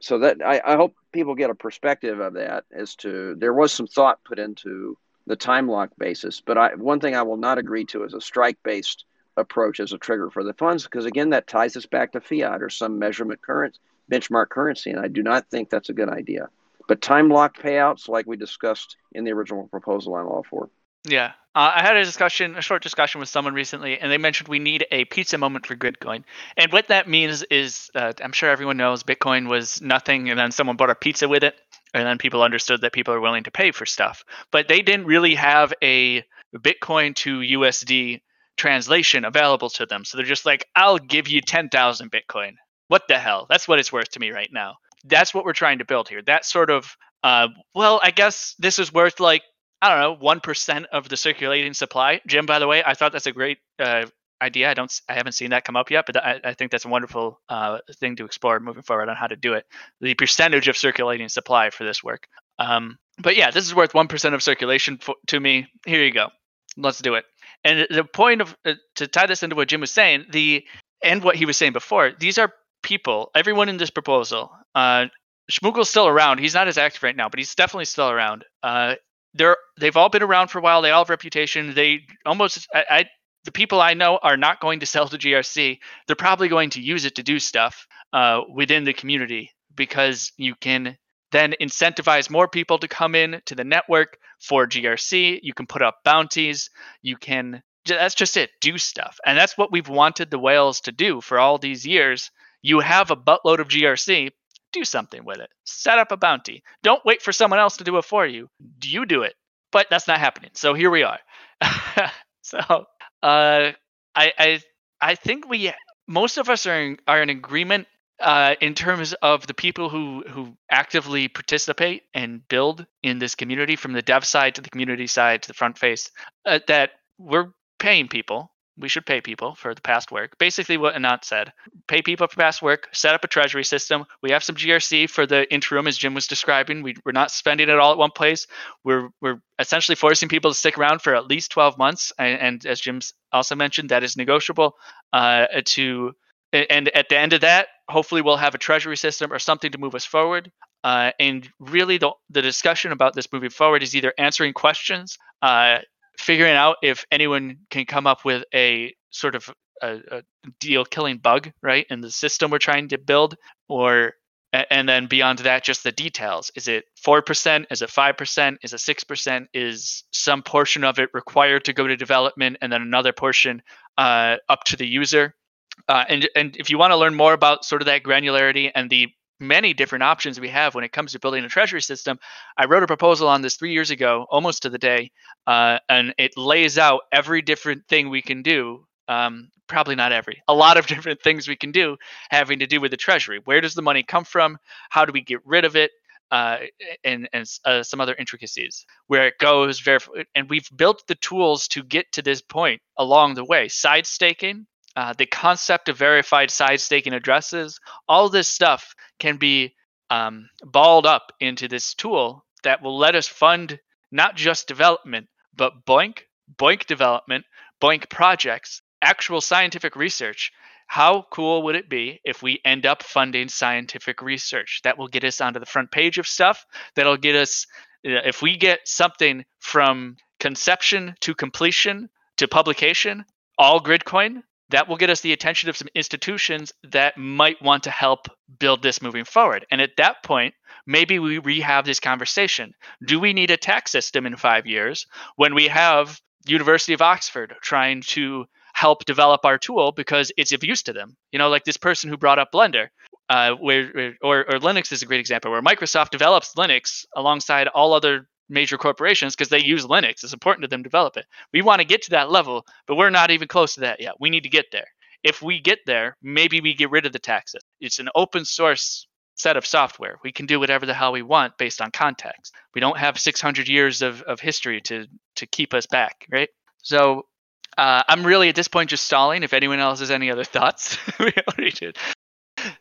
Speaker 3: so that I, I hope people get a perspective of that as to there was some thought put into the time lock basis, but I one thing I will not agree to is a strike based approach as a trigger for the funds because again that ties us back to fiat or some measurement current benchmark currency, and I do not think that's a good idea. But time lock payouts, like we discussed in the original proposal, I'm all for.
Speaker 1: Yeah, uh, I had a discussion, a short discussion with someone recently, and they mentioned we need a pizza moment for Gridcoin. And what that means is, uh, I'm sure everyone knows Bitcoin was nothing, and then someone bought a pizza with it, and then people understood that people are willing to pay for stuff. But they didn't really have a Bitcoin to USD translation available to them. So they're just like, I'll give you 10,000 Bitcoin. What the hell? That's what it's worth to me right now. That's what we're trying to build here. That sort of, uh, well, I guess this is worth like I don't know, one percent of the circulating supply. Jim, by the way, I thought that's a great uh, idea. I don't, I haven't seen that come up yet, but I, I think that's a wonderful uh, thing to explore moving forward on how to do it. The percentage of circulating supply for this work. Um, but yeah, this is worth one percent of circulation for, to me. Here you go. Let's do it. And the point of uh, to tie this into what Jim was saying, the and what he was saying before, these are people. Everyone in this proposal. Uh, still around. He's not as active right now, but he's definitely still around. Uh, they're they've all been around for a while. They all have reputation. They almost I, I the people I know are not going to sell to GRC. They're probably going to use it to do stuff uh, within the community because you can then incentivize more people to come in to the network for GRC. You can put up bounties. You can that's just it. Do stuff, and that's what we've wanted the whales to do for all these years. You have a buttload of GRC do something with it. Set up a bounty. Don't wait for someone else to do it for you. Do you do it? But that's not happening. So here we are. so uh, I, I I think we most of us are in, are in agreement uh, in terms of the people who who actively participate and build in this community, from the dev side to the community side to the front face, uh, that we're paying people we should pay people for the past work. Basically, what Anant said pay people for past work, set up a treasury system. We have some GRC for the interim, as Jim was describing. We, we're not spending it all at one place. We're, we're essentially forcing people to stick around for at least 12 months. And, and as Jim also mentioned, that is negotiable. Uh, to And at the end of that, hopefully, we'll have a treasury system or something to move us forward. Uh, and really, the, the discussion about this moving forward is either answering questions, uh, figuring out if anyone can come up with a sort of a, a deal killing bug right in the system we're trying to build or and then beyond that just the details. Is it 4% is it 5% is it 6% is some portion of it required to go to development and then another portion uh, up to the user? Uh, and and if you want to learn more about sort of that granularity and the many different options we have when it comes to building a treasury system. I wrote a proposal on this three years ago, almost to the day, uh, and it lays out every different thing we can do. Um, probably not every, a lot of different things we can do having to do with the treasury. Where does the money come from? How do we get rid of it? Uh, and and uh, some other intricacies where it goes. Verif- and we've built the tools to get to this point along the way. Side staking, uh, the concept of verified side staking addresses, all this stuff can be um, balled up into this tool that will let us fund not just development, but BOINC, BOINC development, BOINC projects, actual scientific research. How cool would it be if we end up funding scientific research? That will get us onto the front page of stuff. That'll get us, if we get something from conception to completion to publication, all Gridcoin, that will get us the attention of some institutions that might want to help build this moving forward. And at that point, maybe we rehab this conversation. Do we need a tax system in five years when we have University of Oxford trying to help develop our tool because it's of use to them? You know, like this person who brought up Blender. Uh, where or, or Linux is a great example where Microsoft develops Linux alongside all other major corporations because they use Linux. It's important to them to develop it. We want to get to that level, but we're not even close to that yet. We need to get there. If we get there, maybe we get rid of the taxes. It's an open source set of software. We can do whatever the hell we want based on context. We don't have 600 years of, of history to to keep us back, right? So uh, I'm really at this point just stalling. If anyone else has any other thoughts, we already did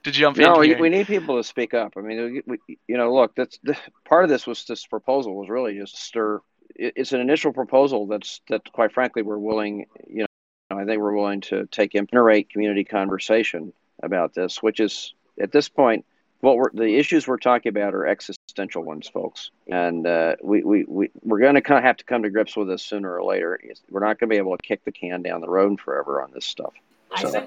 Speaker 1: to jump
Speaker 3: no,
Speaker 1: in.
Speaker 3: No, we need people to speak up. I mean, we, you know, look, that's the, part of this was this proposal was really just stir. It's an initial proposal that's that, quite frankly, we're willing. You know, I think we're willing to take and generate community conversation about this, which is at this point, what we're the issues we're talking about are existential ones, folks, and uh, we we we we're going to kinda have to come to grips with this sooner or later. We're not going to be able to kick the can down the road forever on this stuff. So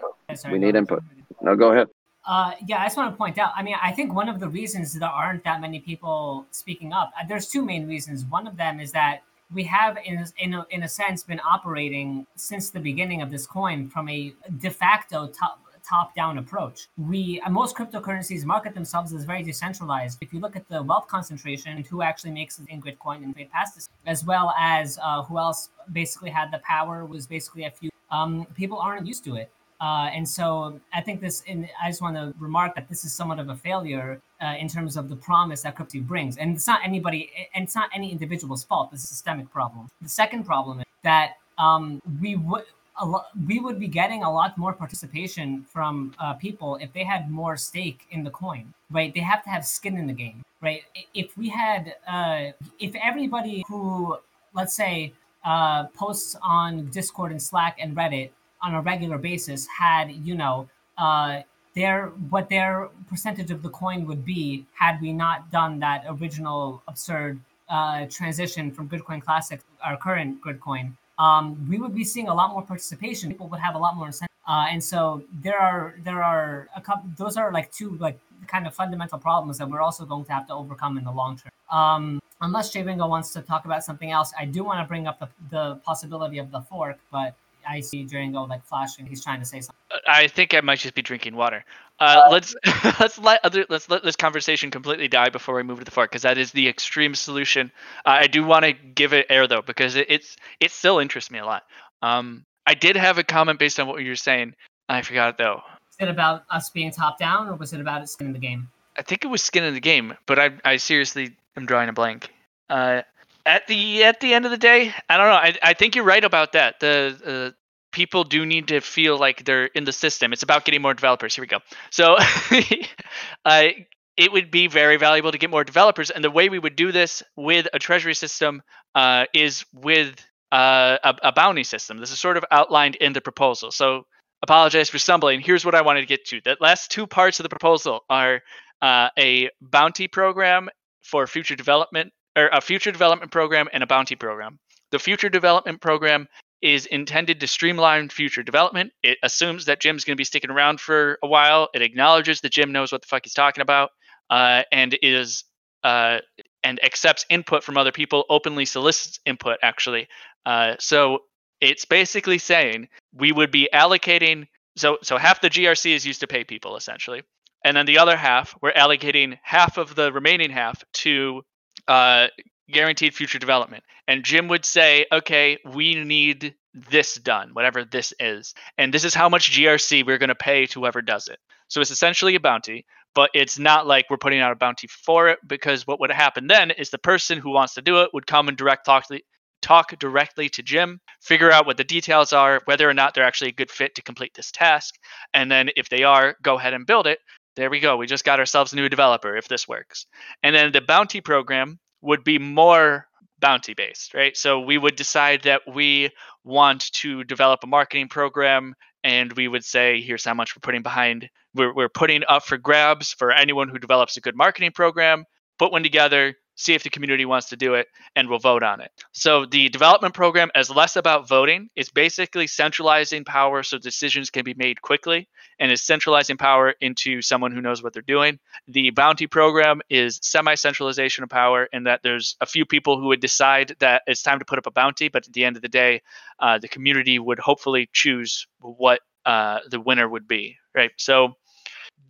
Speaker 3: we need input. No, go ahead.
Speaker 4: Uh, yeah, I just want to point out. I mean, I think one of the reasons there aren't that many people speaking up. Uh, there's two main reasons. One of them is that we have, in in a, in a sense, been operating since the beginning of this coin from a de facto top top down approach. We uh, most cryptocurrencies market themselves as very decentralized. If you look at the wealth concentration and who actually makes it in Gridcoin and trade past this, as well as uh, who else basically had the power was basically a few. Um, people aren't used to it. Uh, and so I think this, and I just want to remark that this is somewhat of a failure uh, in terms of the promise that crypto brings. And it's not anybody, and it's not any individual's fault. This is a systemic problem. The second problem is that um, we would. Lo- we would be getting a lot more participation from uh, people if they had more stake in the coin, right? They have to have skin in the game, right? If we had, uh, if everybody who, let's say, uh, posts on Discord and Slack and Reddit on a regular basis had you know uh, their what their percentage of the coin would be had we not done that original absurd uh, transition from Gridcoin Classic, our current Gridcoin, um, we would be seeing a lot more participation. People would have a lot more incentive, uh, and so there are there are a couple. Those are like two like kind of fundamental problems that we're also going to have to overcome in the long term. Um, unless Jay Ringo wants to talk about something else, I do want to bring up the, the possibility of the fork, but I see Django like flashing. He's trying to say something.
Speaker 1: I think I might just be drinking water. Uh, uh, let's let's let other let's let this conversation completely die before we move to the fork because that is the extreme solution. Uh, I do want to give it air though because it, it's it still interests me a lot. Um, I did have a comment based on what you were saying. I forgot it though.
Speaker 4: Is it about us being top down, or was it about skin in the game?
Speaker 1: I think it was skin in the game, but I I seriously am drawing a blank. Uh, at the at the end of the day, I don't know. I I think you're right about that. The uh, people do need to feel like they're in the system. It's about getting more developers. Here we go. So, uh, it would be very valuable to get more developers, and the way we would do this with a treasury system uh, is with uh, a, a bounty system. This is sort of outlined in the proposal. So, apologize for stumbling. Here's what I wanted to get to. The last two parts of the proposal are uh, a bounty program for future development or a future development program and a bounty program. The future development program is intended to streamline future development. It assumes that Jim's going to be sticking around for a while. It acknowledges that Jim knows what the fuck he's talking about, uh, and is uh, and accepts input from other people. Openly solicits input, actually. Uh, so it's basically saying we would be allocating. So so half the GRC is used to pay people essentially, and then the other half we're allocating half of the remaining half to uh, guaranteed future development. And Jim would say, okay, we need this done, whatever this is. And this is how much GRC we're going to pay to whoever does it. So it's essentially a bounty, but it's not like we're putting out a bounty for it because what would happen then is the person who wants to do it would come and direct talk to, talk directly to Jim, figure out what the details are, whether or not they're actually a good fit to complete this task, and then if they are, go ahead and build it. There we go. We just got ourselves a new developer if this works. And then the bounty program would be more bounty based, right? So we would decide that we want to develop a marketing program and we would say, here's how much we're putting behind. We're, we're putting up for grabs for anyone who develops a good marketing program, put one together, see if the community wants to do it, and we'll vote on it. So the development program is less about voting. It's basically centralizing power so decisions can be made quickly and is centralizing power into someone who knows what they're doing. The bounty program is semi-centralization of power in that there's a few people who would decide that it's time to put up a bounty, but at the end of the day, uh, the community would hopefully choose what uh, the winner would be, right? So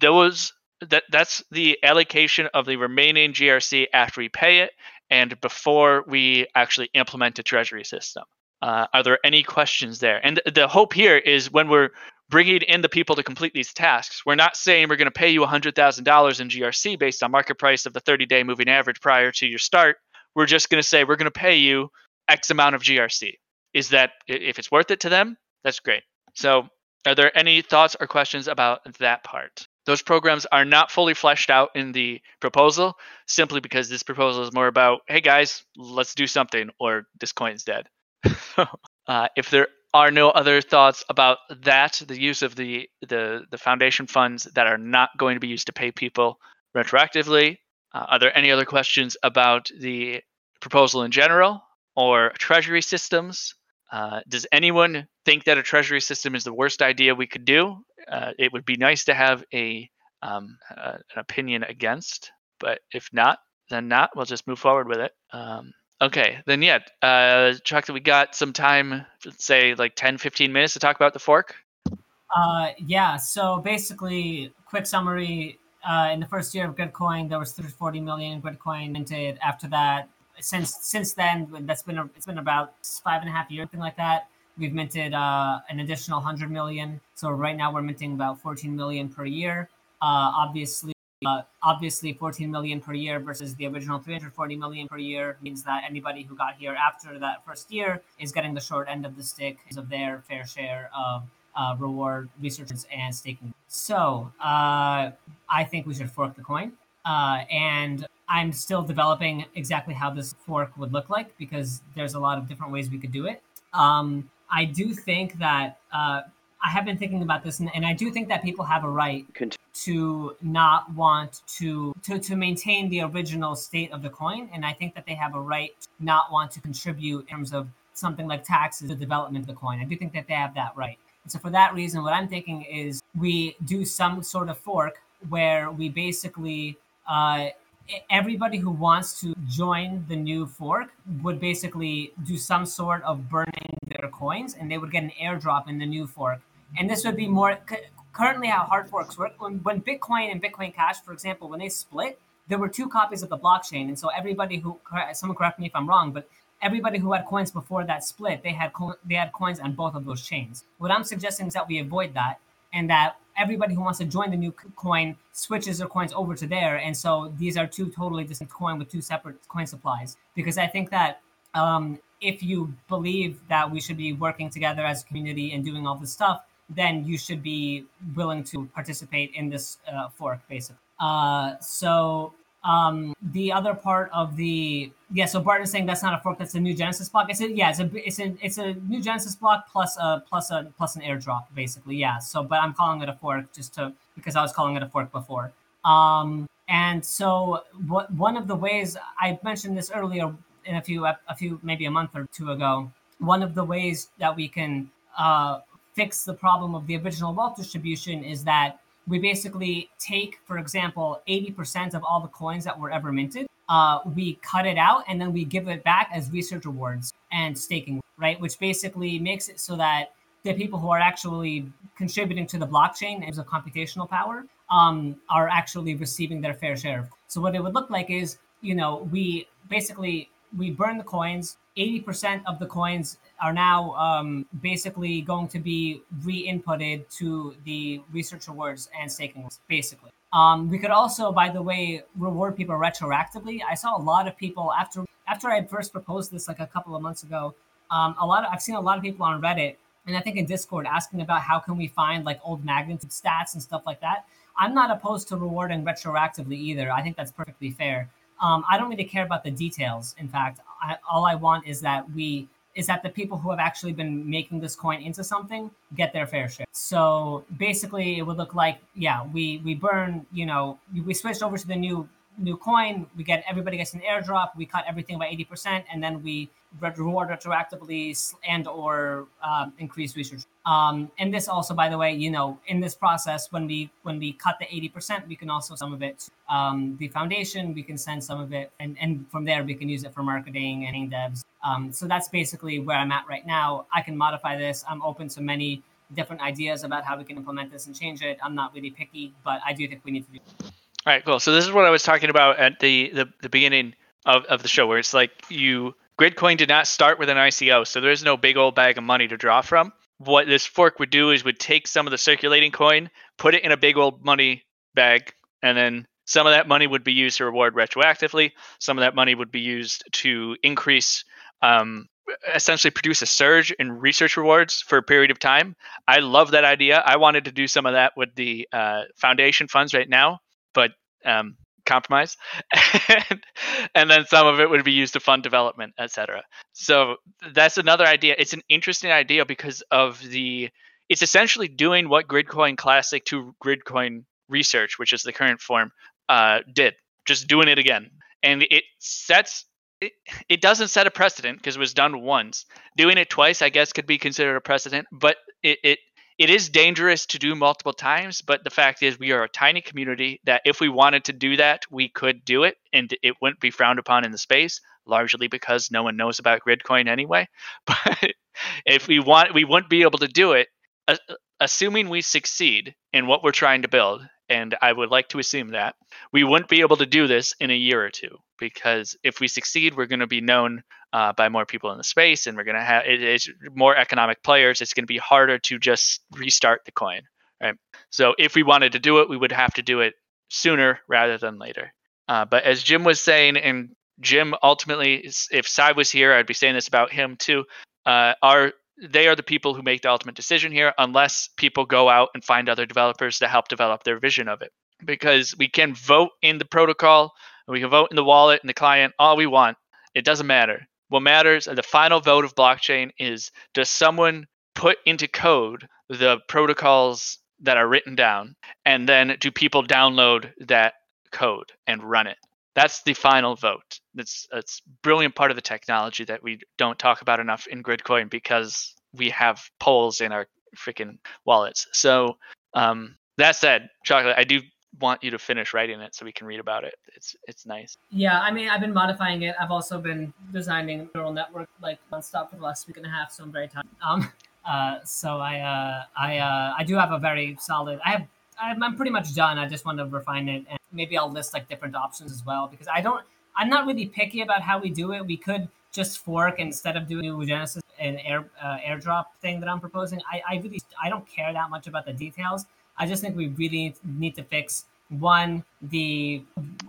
Speaker 1: those that that's the allocation of the remaining GRC after we pay it and before we actually implement a treasury system. Uh, are there any questions there? And the hope here is when we're bringing in the people to complete these tasks, we're not saying we're going to pay you $100,000 in GRC based on market price of the 30 day moving average prior to your start. We're just going to say we're going to pay you X amount of GRC. Is that if it's worth it to them? That's great. So, are there any thoughts or questions about that part? Those programs are not fully fleshed out in the proposal simply because this proposal is more about, hey guys, let's do something, or this coin's dead. uh, if there are no other thoughts about that, the use of the, the, the foundation funds that are not going to be used to pay people retroactively, uh, are there any other questions about the proposal in general or treasury systems? Uh, does anyone think that a treasury system is the worst idea we could do? Uh, it would be nice to have a um, uh, an opinion against, but if not, then not. We'll just move forward with it. Um, okay, then yeah, uh, Chuck, we got some time, let's say like 10, 15 minutes to talk about the fork.
Speaker 4: Uh, yeah. So basically, quick summary. Uh, in the first year of Gridcoin, there was 40 million Gridcoin minted. After that, since since then, that's been a, it's been about five and a half years, something like that. We've minted uh, an additional 100 million. So right now we're minting about 14 million per year. Uh, obviously, uh, obviously 14 million per year versus the original 340 million per year means that anybody who got here after that first year is getting the short end of the stick of their fair share of uh, reward researchers and staking. So uh, I think we should fork the coin. Uh, and I'm still developing exactly how this fork would look like because there's a lot of different ways we could do it. Um, I do think that uh, I have been thinking about this, and, and, I do think that people have a right to not want to, to to maintain the original state of the coin, and I think that they have a right to not want to contribute in terms of something like taxes, the development of the coin. I do think that they have that right. And so for that reason, what I'm thinking is we do some sort of fork where we basically uh, everybody who wants to join the new fork would basically do some sort of burning their coins and they would get an airdrop in the new fork and this would be more currently how hard forks work when, when bitcoin and bitcoin cash for example when they split there were two copies of the blockchain and so everybody who someone correct me if i'm wrong but everybody who had coins before that split, they had co- they had coins on both of those chains. What I'm suggesting is that we avoid that, and that everybody who wants to join the new coin switches their coins over to there. And so these are two totally distinct coin with two separate coin supplies. Because I think that um, if you believe that we should be working together as a community and doing all this stuff, then you should be willing to participate in this uh, fork, basically. Uh, so um, the other part of the yeah, so Barton is saying that's not a fork, that's a new Genesis block. It's a yeah, it's a it's a it's a new Genesis block plus a plus a plus an airdrop, basically. Yeah. So but I'm calling it a fork just to because I was calling it a fork before. Um, and so what one of the ways I mentioned this earlier in a few a few maybe a month or two ago, one of the ways that we can uh, fix the problem of the original wealth distribution is that we basically take, for example, 80% of all the coins that were ever minted. Uh, we cut it out and then we give it back as research rewards and staking, right? Which basically makes it so that the people who are actually contributing to the blockchain as a computational power um, are actually receiving their fair share. So what it would look like is, you know, we basically we burn the coins. 80% of the coins are now um, basically going to be re-inputted to the research awards and staking basically. Um, we could also, by the way, reward people retroactively. I saw a lot of people after after I first proposed this like a couple of months ago. Um, a lot of I've seen a lot of people on Reddit and I think in Discord asking about how can we find like old magnitude stats and stuff like that. I'm not opposed to rewarding retroactively either. I think that's perfectly fair. Um, I don't really care about the details. In fact, I, all I want is that we is that the people who have actually been making this coin into something get their fair share. So basically, it would look like yeah, we we burn you know we switched over to the new new coin. We get everybody gets an airdrop. We cut everything by eighty percent, and then we reward retroactively and or um, increase research. Um, and this also, by the way, you know, in this process, when we when we cut the eighty percent, we can also some of it um, the foundation. We can send some of it, and and from there we can use it for marketing and devs. Um, so that's basically where I'm at right now. I can modify this. I'm open to many different ideas about how we can implement this and change it. I'm not really picky, but I do think we need to do.
Speaker 1: All right, cool. So this is what I was talking about at the the, the beginning of, of the show, where it's like you Gridcoin did not start with an ICO, so there's no big old bag of money to draw from. What this fork would do is would take some of the circulating coin, put it in a big old money bag, and then some of that money would be used to reward retroactively. Some of that money would be used to increase, um, essentially produce a surge in research rewards for a period of time. I love that idea. I wanted to do some of that with the uh, foundation funds right now, but um, compromise and, and then some of it would be used to fund development etc so that's another idea. It's an interesting idea because of the it's essentially doing what gridcoin classic to gridcoin research which is the current form uh, did just doing it again. And it sets it, it doesn't set a precedent because it was done once. Doing it twice i guess could be considered a precedent but it, it it is dangerous to do multiple times, but the fact is, we are a tiny community that if we wanted to do that, we could do it and it wouldn't be frowned upon in the space, largely because no one knows about Gridcoin anyway. But if we want, we wouldn't be able to do it, assuming we succeed in what we're trying to build. And I would like to assume that we wouldn't be able to do this in a year or two because if we succeed, we're going to be known uh, by more people in the space, and we're going to have it, it's more economic players. It's going to be harder to just restart the coin, right? So if we wanted to do it, we would have to do it sooner rather than later. Uh, but as Jim was saying, and Jim ultimately, if Cy was here, I'd be saying this about him too. Uh, are they are the people who make the ultimate decision here, unless people go out and find other developers to help develop their vision of it. Because we can vote in the protocol, we can vote in the wallet and the client all we want. It doesn't matter. What matters, the final vote of blockchain is does someone put into code the protocols that are written down, and then do people download that code and run it? That's the final vote. That's that's brilliant part of the technology that we don't talk about enough in Gridcoin because we have polls in our freaking wallets. So um, that said, chocolate, I do want you to finish writing it so we can read about it. It's it's nice.
Speaker 4: Yeah, I mean, I've been modifying it. I've also been designing neural network like nonstop for the last week and a half, so I'm very tired. Um, uh, so I uh, I uh, I do have a very solid. I have I'm pretty much done. I just want to refine it, and maybe I'll list like different options as well because I don't. I'm not really picky about how we do it. We could just fork instead of doing Genesis and air uh, airdrop thing that I'm proposing. I, I really I don't care that much about the details. I just think we really need to fix one the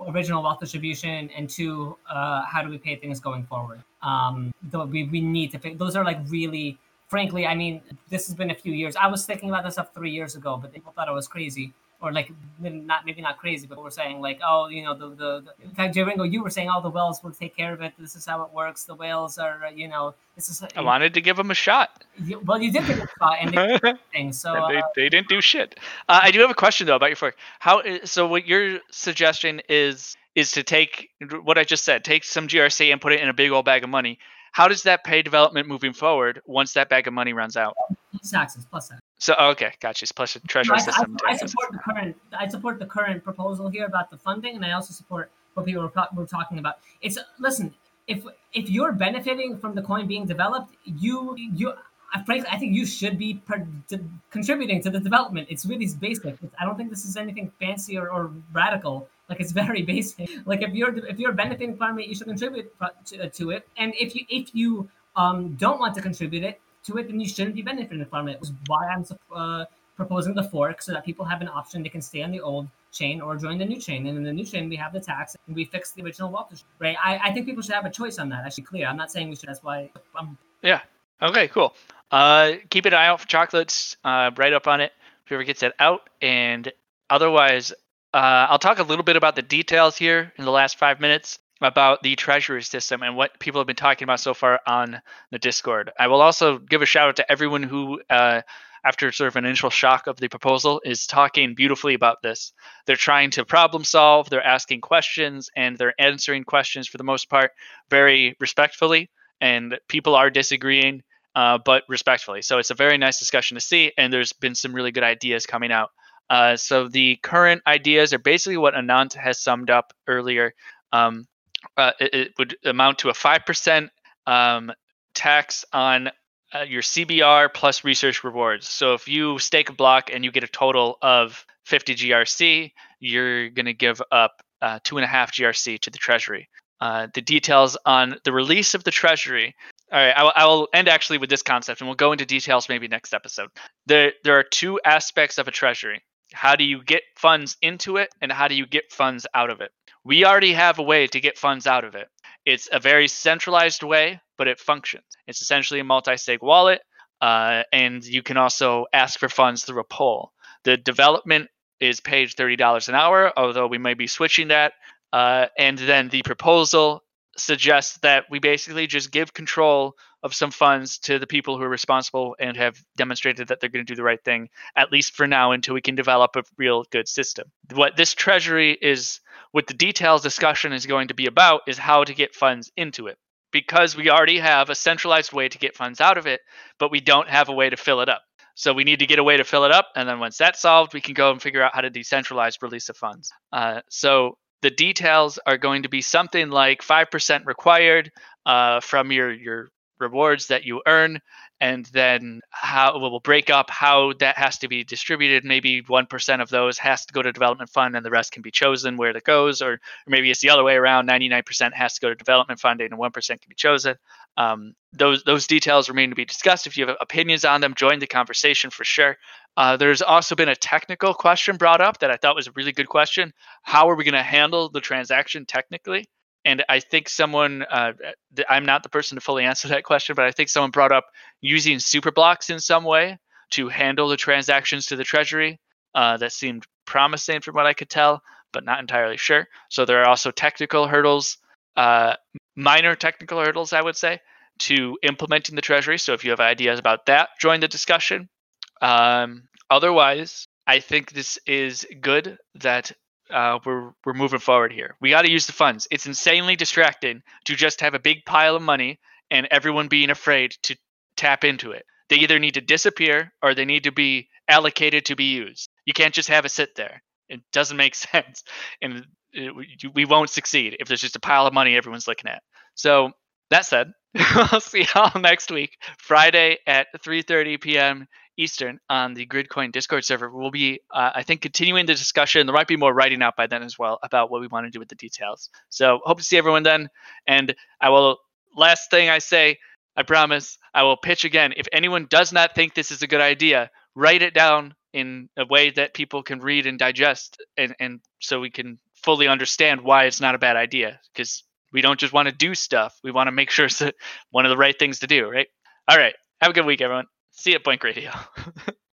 Speaker 4: original wealth distribution and two uh, how do we pay things going forward. Um, we we need to fix those are like really frankly. I mean, this has been a few years. I was thinking about this stuff three years ago, but people thought I was crazy or like not maybe not crazy, but we're saying like, oh, you know, the the, the in fact, Ringo, you were saying, oh, the whales will take care of it. This is how it works. The whales are, uh, you know, this is.
Speaker 1: I wanted to give them a shot.
Speaker 4: You, well, you did give them a shot, and they thing, so
Speaker 1: and they,
Speaker 4: uh,
Speaker 1: they didn't do shit. Uh, I do have a question though about your fork. How so? What your suggestion is is to take what I just said, take some GRC and put it in a big old bag of money. How does that pay development moving forward once that bag of money runs out?
Speaker 4: Plus taxes, plus taxes.
Speaker 1: So okay, gotcha. Plus the treasury
Speaker 4: I,
Speaker 1: system.
Speaker 4: I, I, support the current. I support the current proposal here about the funding, and I also support what people were, were talking about. It's listen. If if you're benefiting from the coin being developed, you you frankly, I think you should be per, to, contributing to the development. It's really basic. It's, I don't think this is anything fancy or, or, radical. Like it's very basic. Like if you're if you're benefiting from it, you should contribute to, to it. And if you if you um, don't want to contribute it, to it, then you shouldn't be benefiting from it. Which is why I'm uh, proposing the fork so that people have an option. They can stay on the old chain or join the new chain. And in the new chain, we have the tax and we fix the original wealth, right? I, I think people should have a choice on that. I should clear. I'm not saying we should. That's why I'm.
Speaker 1: Yeah. Okay, cool. Uh, keep an eye out for chocolates. Uh, right up on it. Whoever gets it out. And otherwise, uh, I'll talk a little bit about the details here in the last five minutes about the treasury system and what people have been talking about so far on the Discord. I will also give a shout out to everyone who, uh, after sort of an initial shock of the proposal, is talking beautifully about this. They're trying to problem solve, they're asking questions, and they're answering questions for the most part very respectfully. And people are disagreeing, uh, but respectfully. So it's a very nice discussion to see, and there's been some really good ideas coming out. Uh, so the current ideas are basically what Anant has summed up earlier. Um, uh, it, it, would amount to a 5% um, tax on uh, your CBR plus research rewards. So if you stake a block and you get a total of 50 GRC, you're going to give up uh, two and a half GRC to the Treasury. Uh, the details on the release of the Treasury. All right, I will, I will end actually with this concept, and we'll go into details maybe next episode. There, there are two aspects of a Treasury. How do you get funds into it, and how do you get funds out of it? We already have a way to get funds out of it. It's a very centralized way, but it functions. It's essentially a multi-sig wallet, uh, and you can also ask for funds through a poll. The development is paid $30 an hour, although we may be switching that. Uh, and then the proposal suggests that we basically just give control of some funds to the people who are responsible and have demonstrated that they're going to do the right thing, at least for now, until we can develop a real good system. What this treasury is what the details discussion is going to be about is how to get funds into it because we already have a centralized way to get funds out of it, but we don't have a way to fill it up. So we need to get a way to fill it up, and then once that's solved, we can go and figure out how to decentralize release of funds. Uh, so the details are going to be something like five percent required uh, from your your rewards that you earn and then how we'll break up how that has to be distributed. Maybe 1% of those has to go to development fund and the rest can be chosen where it goes or, or maybe it's the other way around 99% has to go to development funding and 1% can be chosen. Um, those those details remain to be discussed. If you have opinions on them join the conversation for sure. Uh, there's also been a technical question brought up that i thought was a really good question. How are we going to handle the transaction technically and I think someone, uh, I'm not the person to fully answer that question, but I think someone brought up using super blocks in some way to handle the transactions to the treasury. Uh, that seemed promising from what I could tell, but not entirely sure. So there are also technical hurdles, uh, minor technical hurdles, I would say, to implementing the treasury. So if you have ideas about that, join the discussion. Um, otherwise, I think this is good that uh, we're we're moving forward here. We got to use the funds. It's insanely distracting to just have a big pile of money and everyone being afraid to tap into it. They either need to disappear or they need to be allocated to be used. You can't just have it sit there. It doesn't make sense, and it, we won't succeed if there's just a pile of money everyone's looking at. So that said, we'll see y'all next week, Friday at 3:30 p.m. Eastern on the Gridcoin Discord server. We'll be, uh, I think, continuing the discussion. There might be more writing out by then as well about what we want to do with the details. So hope to see everyone then, and I will last thing I say, I promise, I will pitch again. If anyone does not think this is a good idea, write it down in a way that people can read and digest, and, and so we can fully understand why it's not a bad idea. Because we don't just want to do stuff, we want to make sure it's one of the right things to do, right? All right. Have a good week, everyone. See you at Blink Radio.